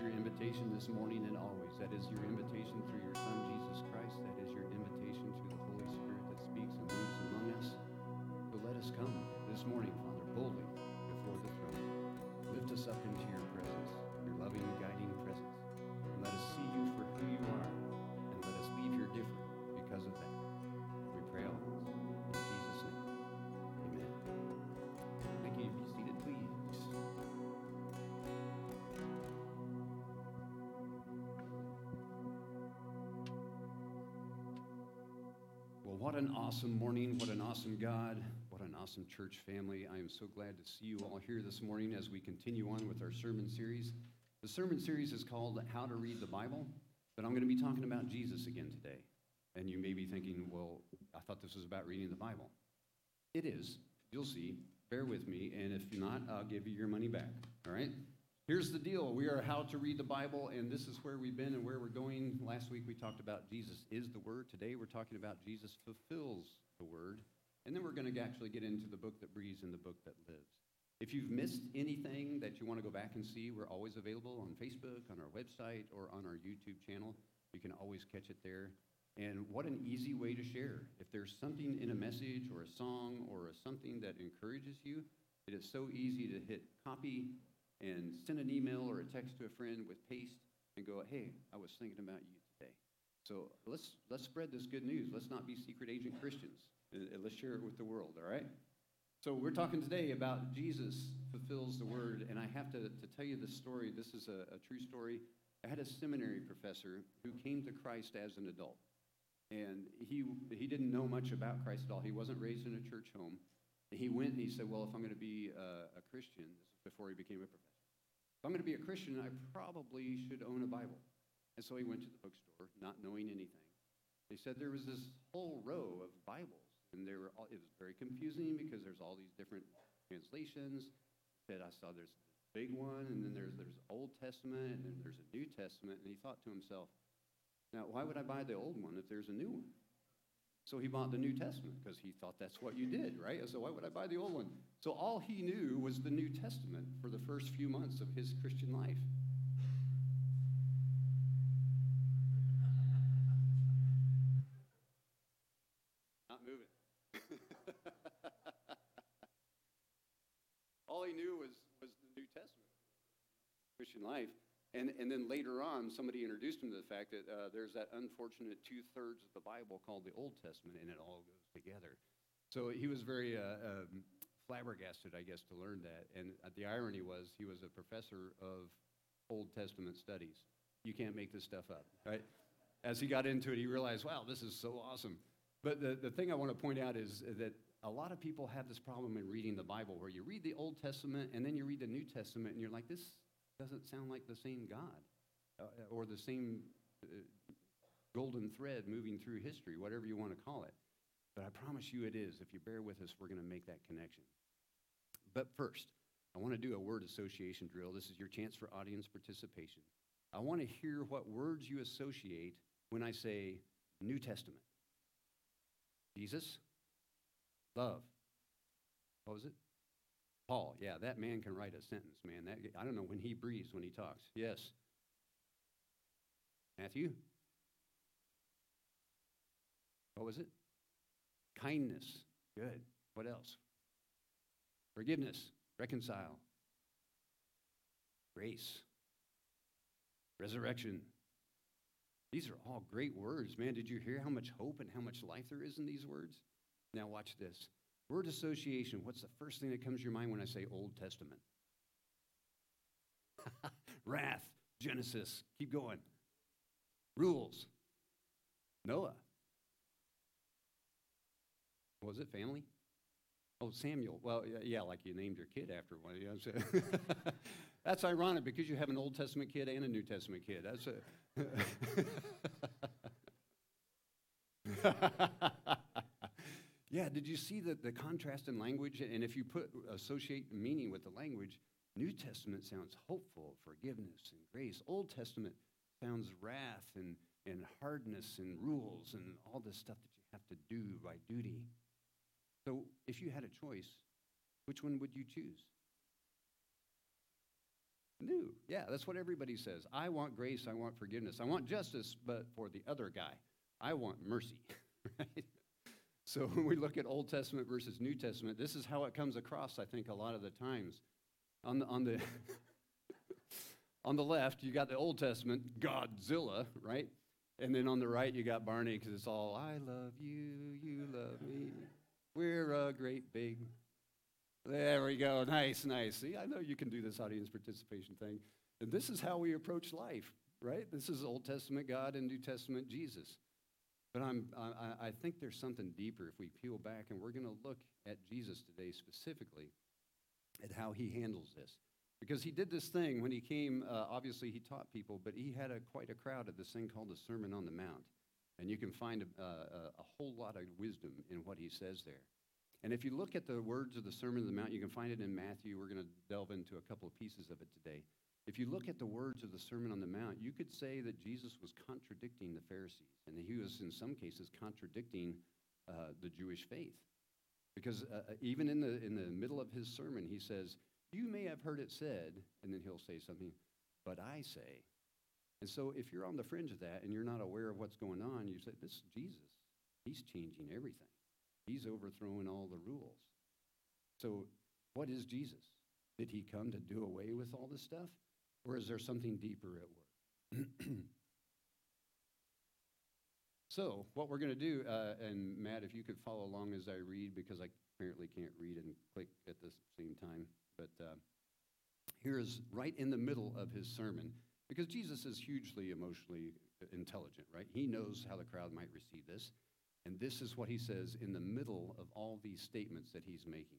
your invitation this morning and always. That is your invitation through your Son, Jesus Christ. That is your invitation to the Holy Spirit that speaks and moves among us. So let us come this morning, Father, boldly what an awesome morning. What an awesome God. What an awesome church family. I am so glad to see you all here this morning as we continue on with our sermon series. The sermon series is called How to Read the Bible, but I'm going to be talking about Jesus again today. And you may be thinking, well, I thought this was about reading the Bible. It is. You'll see. Bear with me. And if not, I'll give you your money back. All right? Here's the deal. We are how to read the Bible, and this is where we've been and where we're going. Last week we talked about Jesus is the Word. Today we're talking about Jesus fulfills the Word. And then we're going to actually get into the book that breathes and the book that lives. If you've missed anything that you want to go back and see, we're always available on Facebook, on our website, or on our YouTube channel. You can always catch it there. And what an easy way to share. If there's something in a message or a song or a something that encourages you, it is so easy to hit copy and send an email or a text to a friend with paste and go, hey, I was thinking about you today. So let's, let's spread this good news. Let's not be secret agent Christians. and- and let's share it with the world, all right? So we're talking today about Jesus fulfills the word, and I have to, to tell you this story. This is a, a true story. I had a seminary professor who came to Christ as an adult. And he, he didn't know much about Christ at all. He wasn't raised in a church home. He went and he said, Well, if I'm going to be a, a Christian, this is before he became a professor. If I'm going to be a Christian, I probably should own a Bible. And so he went to the bookstore, not knowing anything. They said there was this whole row of Bibles, and they were all, it was very confusing because there's all these different translations. Said I saw there's this big one, and then there's there's Old Testament, and then there's a New Testament. And he thought to himself, now why would I buy the old one if there's a new one? So he bought the New Testament because he thought that's what you did, right? So why would I buy the old one? So all he knew was the New Testament for the first few months of his Christian life. Not moving. all he knew was, was the New Testament, Christian life. And, and then later on, somebody introduced him to the fact that uh, there's that unfortunate two thirds of the Bible called the Old Testament, and it all goes together. So he was very uh, um, flabbergasted, I guess, to learn that. And the irony was he was a professor of Old Testament studies. You can't make this stuff up, right? As he got into it, he realized, wow, this is so awesome. But the, the thing I want to point out is that a lot of people have this problem in reading the Bible where you read the Old Testament and then you read the New Testament and you're like, this doesn't sound like the same God uh, or the same uh, golden thread moving through history, whatever you want to call it. But I promise you it is. If you bear with us, we're going to make that connection. But first, I want to do a word association drill. This is your chance for audience participation. I want to hear what words you associate when I say New Testament. Jesus, love. What was it? Paul. Yeah, that man can write a sentence, man. That, I don't know when he breathes, when he talks. Yes. Matthew? What was it? Kindness. Good. What else? Forgiveness. Reconcile. Grace. Resurrection. These are all great words, man. Did you hear how much hope and how much life there is in these words? Now, watch this. Word association. What's the first thing that comes to your mind when I say Old Testament? Wrath, Genesis. Keep going. Rules. Noah. Was it? Family? Oh, Samuel. Well, yeah, like you named your kid after one. Of you know? That's ironic because you have an Old Testament kid and a New Testament kid. That's a. yeah, did you see the, the contrast in language? And if you put associate meaning with the language, New Testament sounds hopeful, forgiveness, and grace. Old Testament sounds wrath and, and hardness and rules and all this stuff that you have to do by duty. So if you had a choice, which one would you choose? New. Yeah, that's what everybody says. I want grace, I want forgiveness. I want justice, but for the other guy. I want mercy. Right? So when we look at Old Testament versus New Testament, this is how it comes across, I think, a lot of the times. On the on the on the left, you got the Old Testament, Godzilla, right? And then on the right, you got Barney because it's all, I love you, you love me. We're a great big. There we go. Nice, nice. See, I know you can do this audience participation thing. And this is how we approach life, right? This is Old Testament God and New Testament Jesus. But I'm, I, I think there's something deeper if we peel back, and we're going to look at Jesus today specifically at how he handles this. Because he did this thing when he came, uh, obviously, he taught people, but he had a, quite a crowd at this thing called the Sermon on the Mount. And you can find a, a, a whole lot of wisdom in what he says there. And if you look at the words of the Sermon on the Mount, you can find it in Matthew. We're going to delve into a couple of pieces of it today. If you look at the words of the Sermon on the Mount, you could say that Jesus was contradicting the Pharisees, and he was, in some cases, contradicting uh, the Jewish faith. Because uh, uh, even in the, in the middle of his sermon, he says, You may have heard it said, and then he'll say something, but I say. And so if you're on the fringe of that and you're not aware of what's going on, you say, This is Jesus. He's changing everything, he's overthrowing all the rules. So, what is Jesus? Did he come to do away with all this stuff? Or is there something deeper at work? so, what we're going to do, uh, and Matt, if you could follow along as I read, because I apparently can't read and click at the same time. But uh, here is right in the middle of his sermon, because Jesus is hugely emotionally intelligent, right? He knows how the crowd might receive this. And this is what he says in the middle of all these statements that he's making.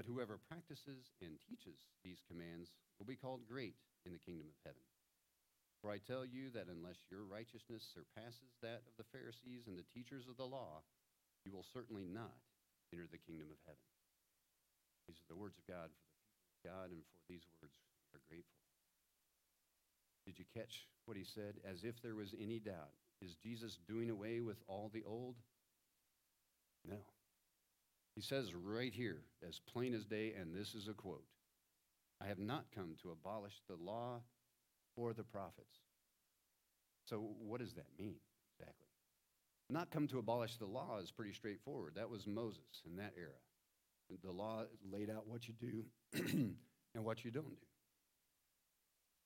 But whoever practices and teaches these commands will be called great in the kingdom of heaven. For I tell you that unless your righteousness surpasses that of the Pharisees and the teachers of the law, you will certainly not enter the kingdom of heaven. These are the words of God for the people of God, and for these words we are grateful. Did you catch what he said? As if there was any doubt. Is Jesus doing away with all the old? No. He says right here, as plain as day, and this is a quote I have not come to abolish the law or the prophets. So, what does that mean exactly? Not come to abolish the law is pretty straightforward. That was Moses in that era. The law laid out what you do and what you don't do.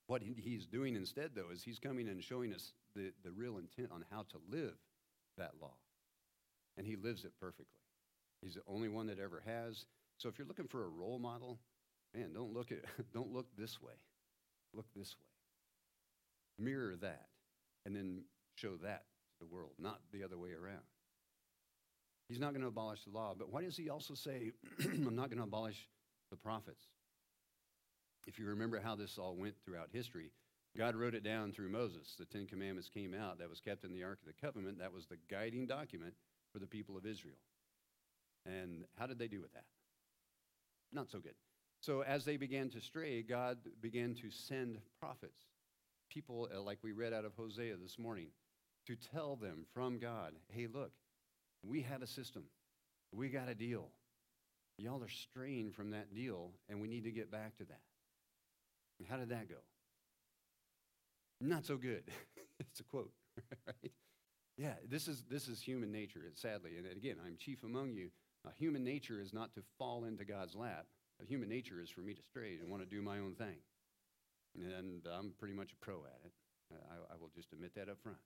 What he's doing instead, though, is he's coming and showing us the, the real intent on how to live that law. And he lives it perfectly. He's the only one that ever has. So if you're looking for a role model, man, don't look at don't look this way. Look this way. Mirror that and then show that to the world, not the other way around. He's not going to abolish the law, but why does he also say, I'm not going to abolish the prophets? If you remember how this all went throughout history, God wrote it down through Moses. The Ten Commandments came out. That was kept in the Ark of the Covenant. That was the guiding document for the people of Israel. And how did they do with that? Not so good. So as they began to stray, God began to send prophets, people uh, like we read out of Hosea this morning, to tell them from God, hey, look, we have a system. We got a deal. Y'all are straying from that deal, and we need to get back to that. And how did that go? Not so good. it's a quote, right? Yeah, this is, this is human nature, sadly. And again, I'm chief among you. Uh, human nature is not to fall into God's lap. Human nature is for me to stray and want to do my own thing. And I'm pretty much a pro at it. I, I will just admit that up front.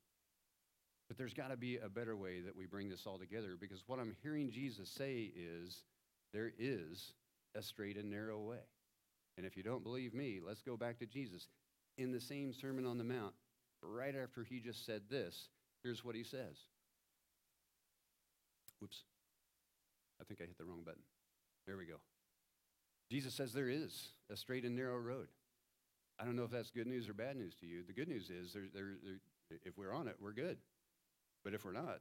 But there's got to be a better way that we bring this all together because what I'm hearing Jesus say is there is a straight and narrow way. And if you don't believe me, let's go back to Jesus. In the same Sermon on the Mount, right after he just said this, here's what he says. Whoops. I think I hit the wrong button. There we go. Jesus says there is a straight and narrow road. I don't know if that's good news or bad news to you. The good news is there, there, there, if we're on it, we're good. But if we're not,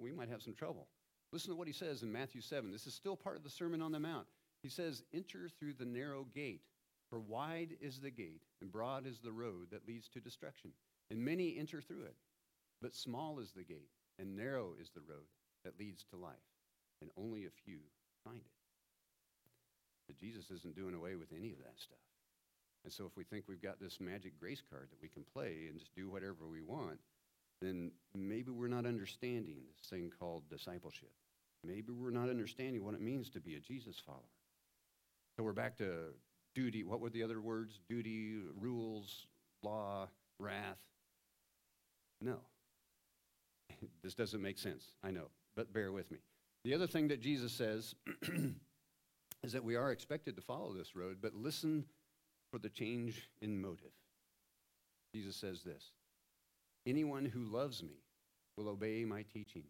we might have some trouble. Listen to what he says in Matthew 7. This is still part of the Sermon on the Mount. He says, Enter through the narrow gate, for wide is the gate, and broad is the road that leads to destruction, and many enter through it. But small is the gate, and narrow is the road that leads to life, and only a few find it. But Jesus isn't doing away with any of that stuff. And so if we think we've got this magic grace card that we can play and just do whatever we want, then maybe we're not understanding this thing called discipleship. Maybe we're not understanding what it means to be a Jesus follower. So we're back to duty. What were the other words? Duty, rules, law, wrath. No. this doesn't make sense. I know, but bear with me. The other thing that Jesus says is that we are expected to follow this road, but listen for the change in motive. Jesus says this Anyone who loves me will obey my teaching.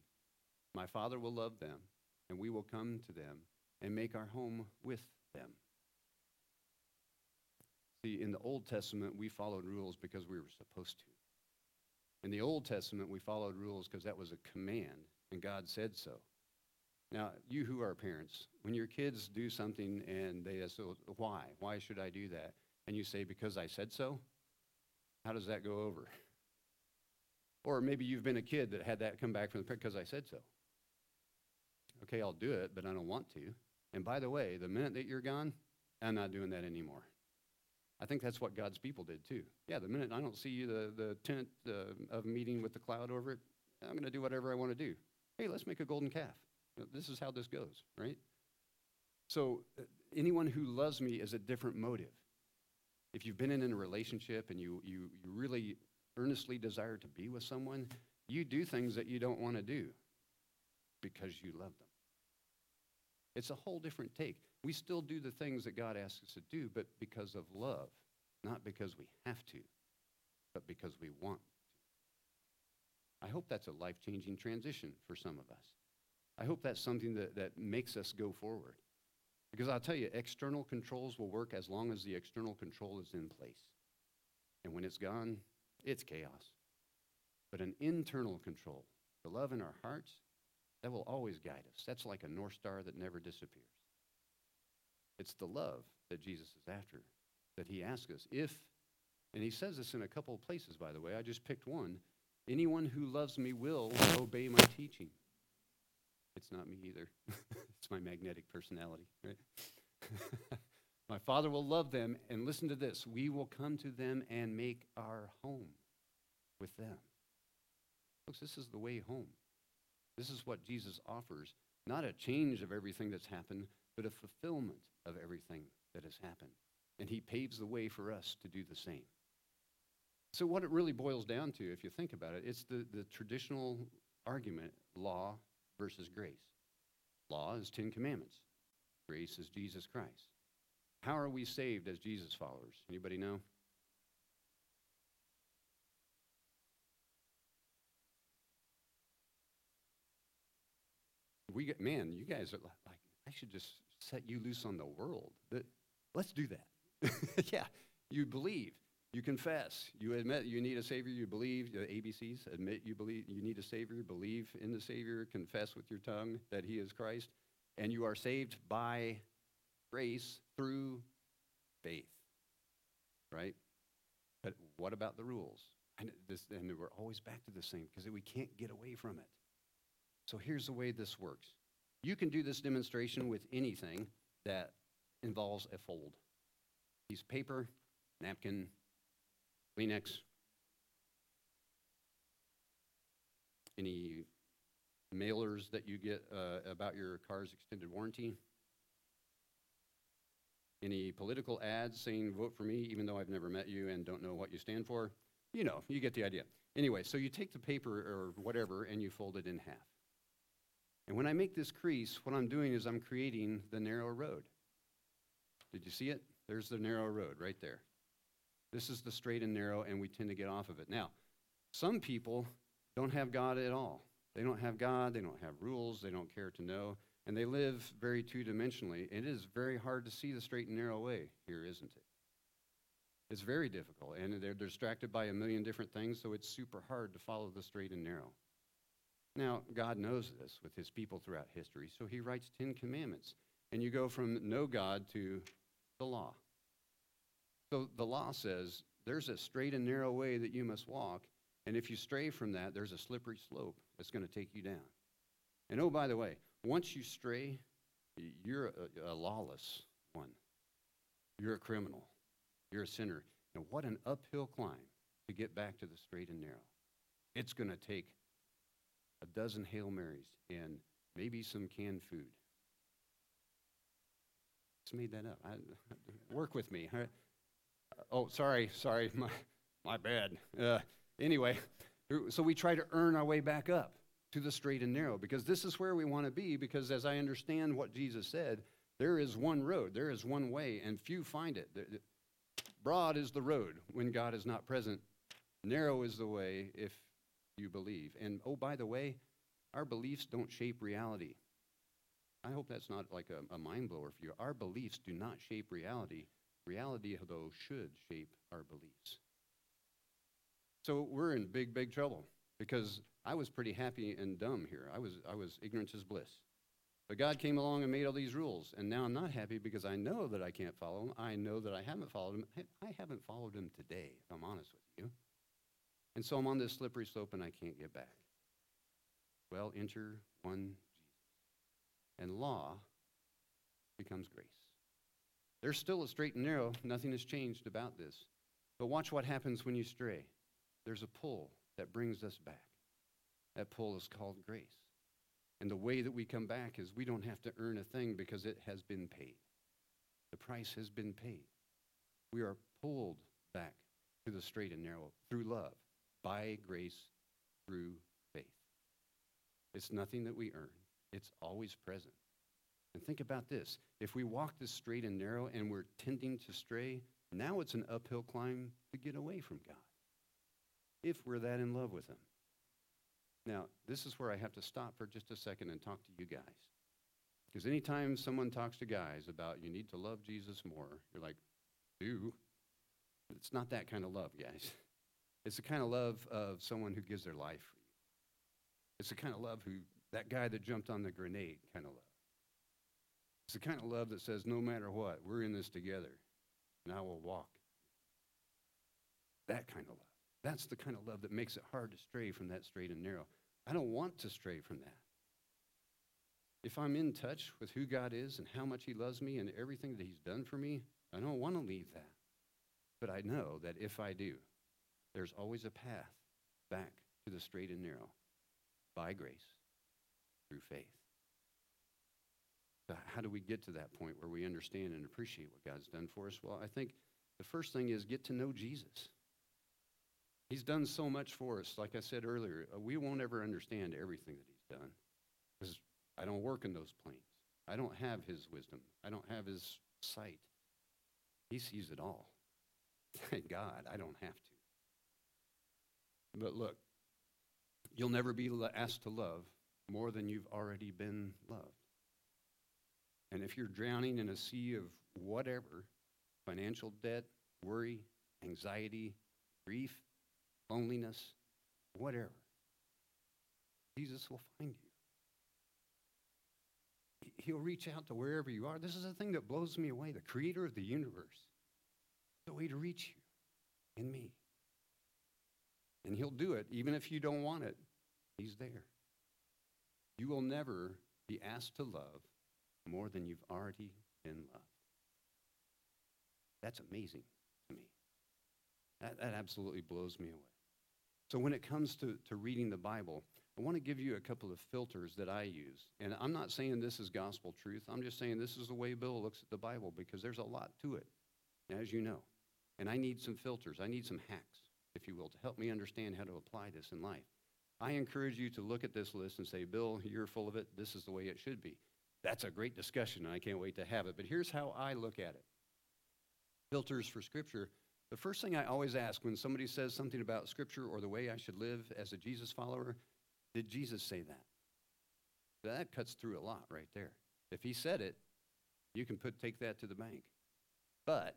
My Father will love them, and we will come to them and make our home with them. See, in the Old Testament, we followed rules because we were supposed to. In the Old Testament, we followed rules because that was a command, and God said so. Now, you who are parents, when your kids do something and they ask, why? Why should I do that? And you say, because I said so? How does that go over? Or maybe you've been a kid that had that come back from the parent because I said so. Okay, I'll do it, but I don't want to. And by the way, the minute that you're gone, I'm not doing that anymore. I think that's what God's people did too. Yeah, the minute I don't see you, the, the tent uh, of meeting with the cloud over it, I'm going to do whatever I want to do. Hey, let's make a golden calf. This is how this goes, right? So, uh, anyone who loves me is a different motive. If you've been in a relationship and you, you, you really earnestly desire to be with someone, you do things that you don't want to do because you love them. It's a whole different take. We still do the things that God asks us to do, but because of love, not because we have to, but because we want to. I hope that's a life changing transition for some of us. I hope that's something that, that makes us go forward. Because I'll tell you, external controls will work as long as the external control is in place. And when it's gone, it's chaos. But an internal control, the love in our hearts, that will always guide us. That's like a North Star that never disappears. It's the love that Jesus is after, that he asks us. If, and he says this in a couple of places, by the way, I just picked one. Anyone who loves me will obey my teaching. It's not me either. it's my magnetic personality, right? my Father will love them, and listen to this we will come to them and make our home with them. Folks, this is the way home. This is what Jesus offers. Not a change of everything that's happened, but a fulfillment of everything that has happened. And he paves the way for us to do the same. So, what it really boils down to, if you think about it, it's the, the traditional argument law versus grace. Law is Ten Commandments, grace is Jesus Christ. How are we saved as Jesus followers? Anybody know? We get, man, you guys are like, I should just set you loose on the world. Let's do that. yeah, you believe, you confess, you admit you need a Savior, you believe, the ABCs, admit you believe you need a Savior, believe in the Savior, confess with your tongue that He is Christ, and you are saved by grace through faith. Right? But what about the rules? And, this, and we're always back to the same because we can't get away from it. So here's the way this works. You can do this demonstration with anything that involves a fold. Piece of paper, napkin, Kleenex, any mailers that you get uh, about your car's extended warranty, any political ads saying vote for me even though I've never met you and don't know what you stand for, You know, you get the idea. Anyway, so you take the paper or whatever and you fold it in half. And when I make this crease, what I'm doing is I'm creating the narrow road. Did you see it? There's the narrow road right there. This is the straight and narrow, and we tend to get off of it. Now, some people don't have God at all. They don't have God, they don't have rules, they don't care to know, and they live very two dimensionally. It is very hard to see the straight and narrow way here, isn't it? It's very difficult, and they're distracted by a million different things, so it's super hard to follow the straight and narrow. Now, God knows this with his people throughout history, so he writes 10 commandments. And you go from no God to the law. So the law says there's a straight and narrow way that you must walk, and if you stray from that, there's a slippery slope that's going to take you down. And oh, by the way, once you stray, you're a, a lawless one. You're a criminal. You're a sinner. And what an uphill climb to get back to the straight and narrow. It's going to take a dozen Hail Marys and maybe some canned food. Just made that up. I, work with me. Oh, sorry, sorry, my, my bad. Uh, anyway, so we try to earn our way back up to the straight and narrow because this is where we want to be. Because as I understand what Jesus said, there is one road, there is one way, and few find it. Broad is the road when God is not present, narrow is the way if you believe. And oh, by the way, our beliefs don't shape reality. I hope that's not like a, a mind blower for you. Our beliefs do not shape reality. Reality, though, should shape our beliefs. So we're in big, big trouble because I was pretty happy and dumb here. I was, I was ignorance is bliss. But God came along and made all these rules, and now I'm not happy because I know that I can't follow them. I know that I haven't followed them. I haven't followed them today, if I'm honest with you. And so I'm on this slippery slope and I can't get back. Well, enter one Jesus. And law becomes grace. There's still a straight and narrow. Nothing has changed about this. But watch what happens when you stray. There's a pull that brings us back. That pull is called grace. And the way that we come back is we don't have to earn a thing because it has been paid. The price has been paid. We are pulled back to the straight and narrow through love by grace through faith. It's nothing that we earn, it's always present. And think about this if we walk this straight and narrow and we're tending to stray, now it's an uphill climb to get away from God if we're that in love with Him. Now, this is where I have to stop for just a second and talk to you guys. Because anytime someone talks to guys about you need to love Jesus more, you're like, do. It's not that kind of love, guys. It's the kind of love of someone who gives their life for you. It's the kind of love who, that guy that jumped on the grenade kind of love. It's the kind of love that says, no matter what, we're in this together, and I will walk. That kind of love. That's the kind of love that makes it hard to stray from that straight and narrow. I don't want to stray from that. If I'm in touch with who God is and how much He loves me and everything that He's done for me, I don't want to leave that. But I know that if I do, there's always a path back to the straight and narrow by grace through faith. How do we get to that point where we understand and appreciate what God's done for us? Well, I think the first thing is get to know Jesus. He's done so much for us. Like I said earlier, uh, we won't ever understand everything that he's done because I don't work in those planes. I don't have his wisdom. I don't have his sight. He sees it all. Thank God I don't have to. But look, you'll never be asked to love more than you've already been loved. And if you're drowning in a sea of whatever financial debt, worry, anxiety, grief, loneliness, whatever Jesus will find you. He'll reach out to wherever you are. This is the thing that blows me away. The creator of the universe, the way to reach you in me. And He'll do it, even if you don't want it. He's there. You will never be asked to love more than you've already been loved. That's amazing to me. That, that absolutely blows me away. So, when it comes to, to reading the Bible, I want to give you a couple of filters that I use. And I'm not saying this is gospel truth. I'm just saying this is the way Bill looks at the Bible because there's a lot to it, as you know. And I need some filters, I need some hacks. if you will, to help me understand how to apply this in life. I encourage you to look at this list and say, Bill, you're full of it. This is the way it should be. That's a great discussion, and I can't wait to have it. But here's how I look at it filters for Scripture. The first thing I always ask when somebody says something about Scripture or the way I should live as a Jesus follower, did Jesus say that? That cuts through a lot right there. If he said it, you can put take that to the bank. But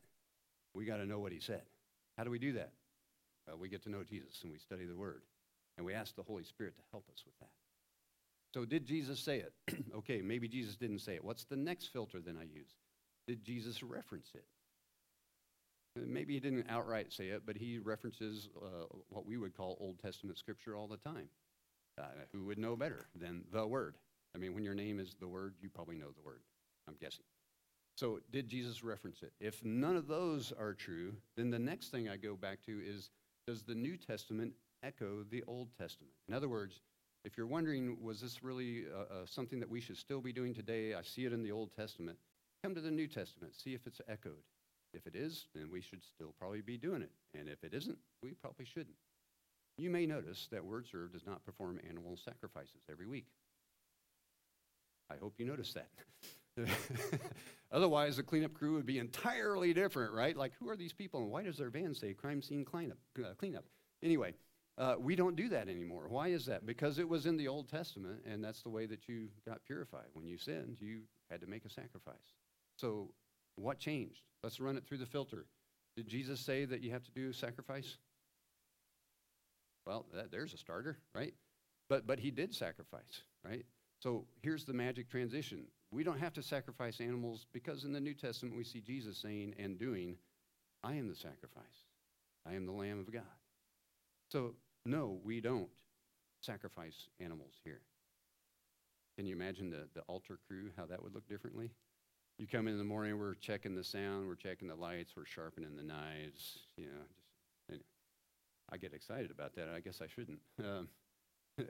we got to know what he said. How do we do that? We get to know Jesus and we study the Word. And we ask the Holy Spirit to help us with that. So, did Jesus say it? okay, maybe Jesus didn't say it. What's the next filter then I use? Did Jesus reference it? Uh, Maybe he didn't outright say it, but he references uh, what we would call Old Testament scripture all the time. Uh, who would know better than the Word? I mean, when your name is the Word, you probably know the Word, I'm guessing. So, did Jesus reference it? If none of those are true, then the next thing I go back to is does the New Testament echo the Old Testament? In other words, if you're wondering, was this really uh, uh, something that we should still be doing today? I see it in the Old Testament. Come to the New Testament, see if it's echoed. If it is, then we should still probably be doing it. And if it isn't, we probably shouldn't. You may notice that Word Serve does not perform animal sacrifices every week. I hope you notice that. Otherwise, the cleanup crew would be entirely different, right? Like, who are these people and why does their van say crime scene cleanup? Uh, cleanup? Anyway, uh, we don't do that anymore. Why is that? Because it was in the Old Testament, and that's the way that you got purified. When you sinned, you had to make a sacrifice. So, what changed? Let's run it through the filter. Did Jesus say that you have to do a sacrifice? Well, that, there's a starter, right? But but he did sacrifice, right? So here's the magic transition. We don't have to sacrifice animals because in the New Testament we see Jesus saying and doing, I am the sacrifice. I am the Lamb of God. So no, we don't sacrifice animals here. Can you imagine the, the altar crew, how that would look differently? You come in the morning, we're checking the sound, we're checking the lights, we're sharpening the knives, you know, just anyway. I get excited about that. I guess I shouldn't. Um,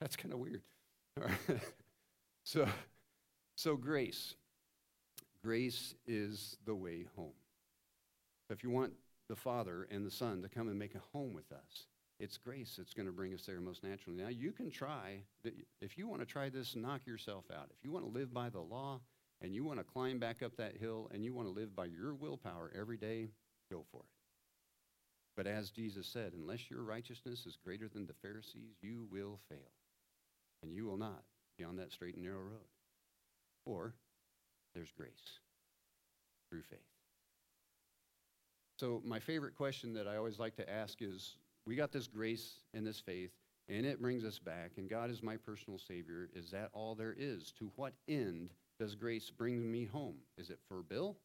that's kind of weird. so, so grace. Grace is the way home. If you want the Father and the Son to come and make a home with us, it's grace that's going to bring us there most naturally. Now, you can try, if you want to try this, knock yourself out. If you want to live by the law and you want to climb back up that hill and you want to live by your willpower every day, go for it. But as Jesus said, unless your righteousness is greater than the Pharisees, you will fail. And you will not be on that straight and narrow road. Or there's grace through faith. So, my favorite question that I always like to ask is we got this grace and this faith, and it brings us back, and God is my personal Savior. Is that all there is? To what end does grace bring me home? Is it for Bill?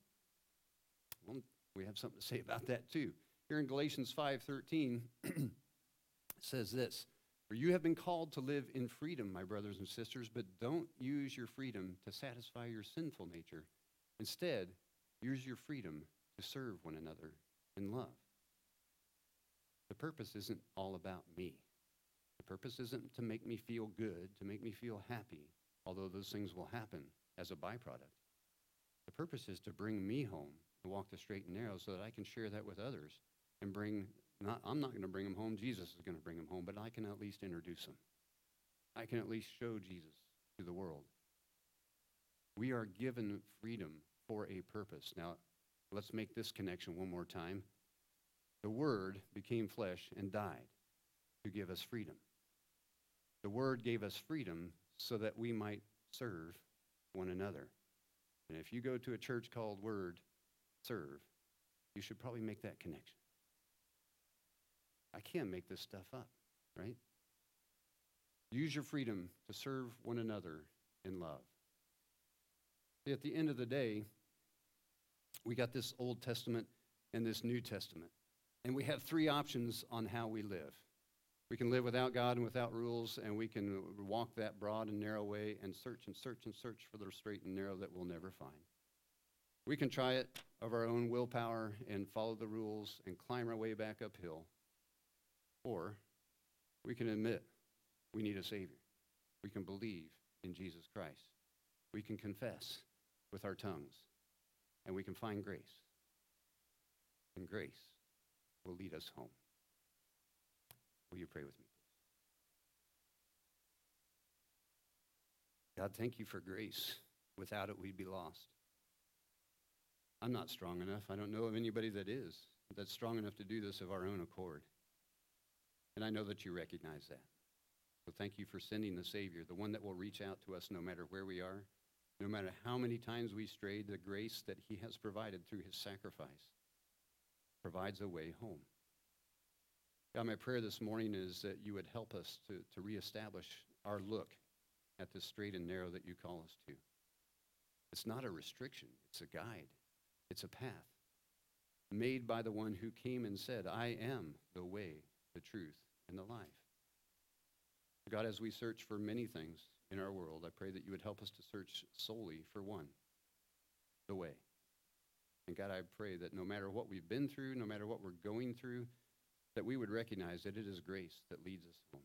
Well, we have something to say about that too. Here in Galatians 5:13 it says this, "For you have been called to live in freedom, my brothers and sisters, but don't use your freedom to satisfy your sinful nature. Instead, use your freedom to serve one another in love." The purpose isn't all about me. The purpose isn't to make me feel good, to make me feel happy, although those things will happen as a byproduct. The purpose is to bring me home and walk the straight and narrow so that I can share that with others and bring not I'm not going to bring them home, Jesus is going to bring them home, but I can at least introduce them. I can at least show Jesus to the world. We are given freedom for a purpose. Now, let's make this connection one more time. The Word became flesh and died to give us freedom. The Word gave us freedom so that we might serve one another. And if you go to a church called Word Serve, you should probably make that connection. I can't make this stuff up, right? Use your freedom to serve one another in love. At the end of the day, we got this Old Testament and this New Testament. And we have three options on how we live. We can live without God and without rules, and we can walk that broad and narrow way and search and search and search for the straight and narrow that we'll never find. We can try it of our own willpower and follow the rules and climb our way back uphill. Or we can admit we need a Savior. We can believe in Jesus Christ. We can confess with our tongues, and we can find grace. And grace will lead us home. Will you pray with me? God, thank you for grace. Without it, we'd be lost. I'm not strong enough. I don't know of anybody that is, that's strong enough to do this of our own accord. And I know that you recognize that. So thank you for sending the Savior, the one that will reach out to us no matter where we are, no matter how many times we strayed, the grace that he has provided through his sacrifice provides a way home. God, my prayer this morning is that you would help us to, to reestablish our look at the straight and narrow that you call us to. It's not a restriction, it's a guide, it's a path made by the one who came and said, I am the way, the truth, and the life. God, as we search for many things in our world, I pray that you would help us to search solely for one, the way. And God, I pray that no matter what we've been through, no matter what we're going through, that we would recognize that it is grace that leads us home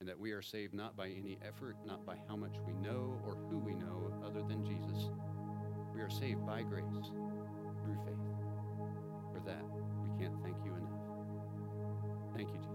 and that we are saved not by any effort, not by how much we know or who we know other than Jesus. We are saved by grace through faith. For that, we can't thank you enough. Thank you, Jesus.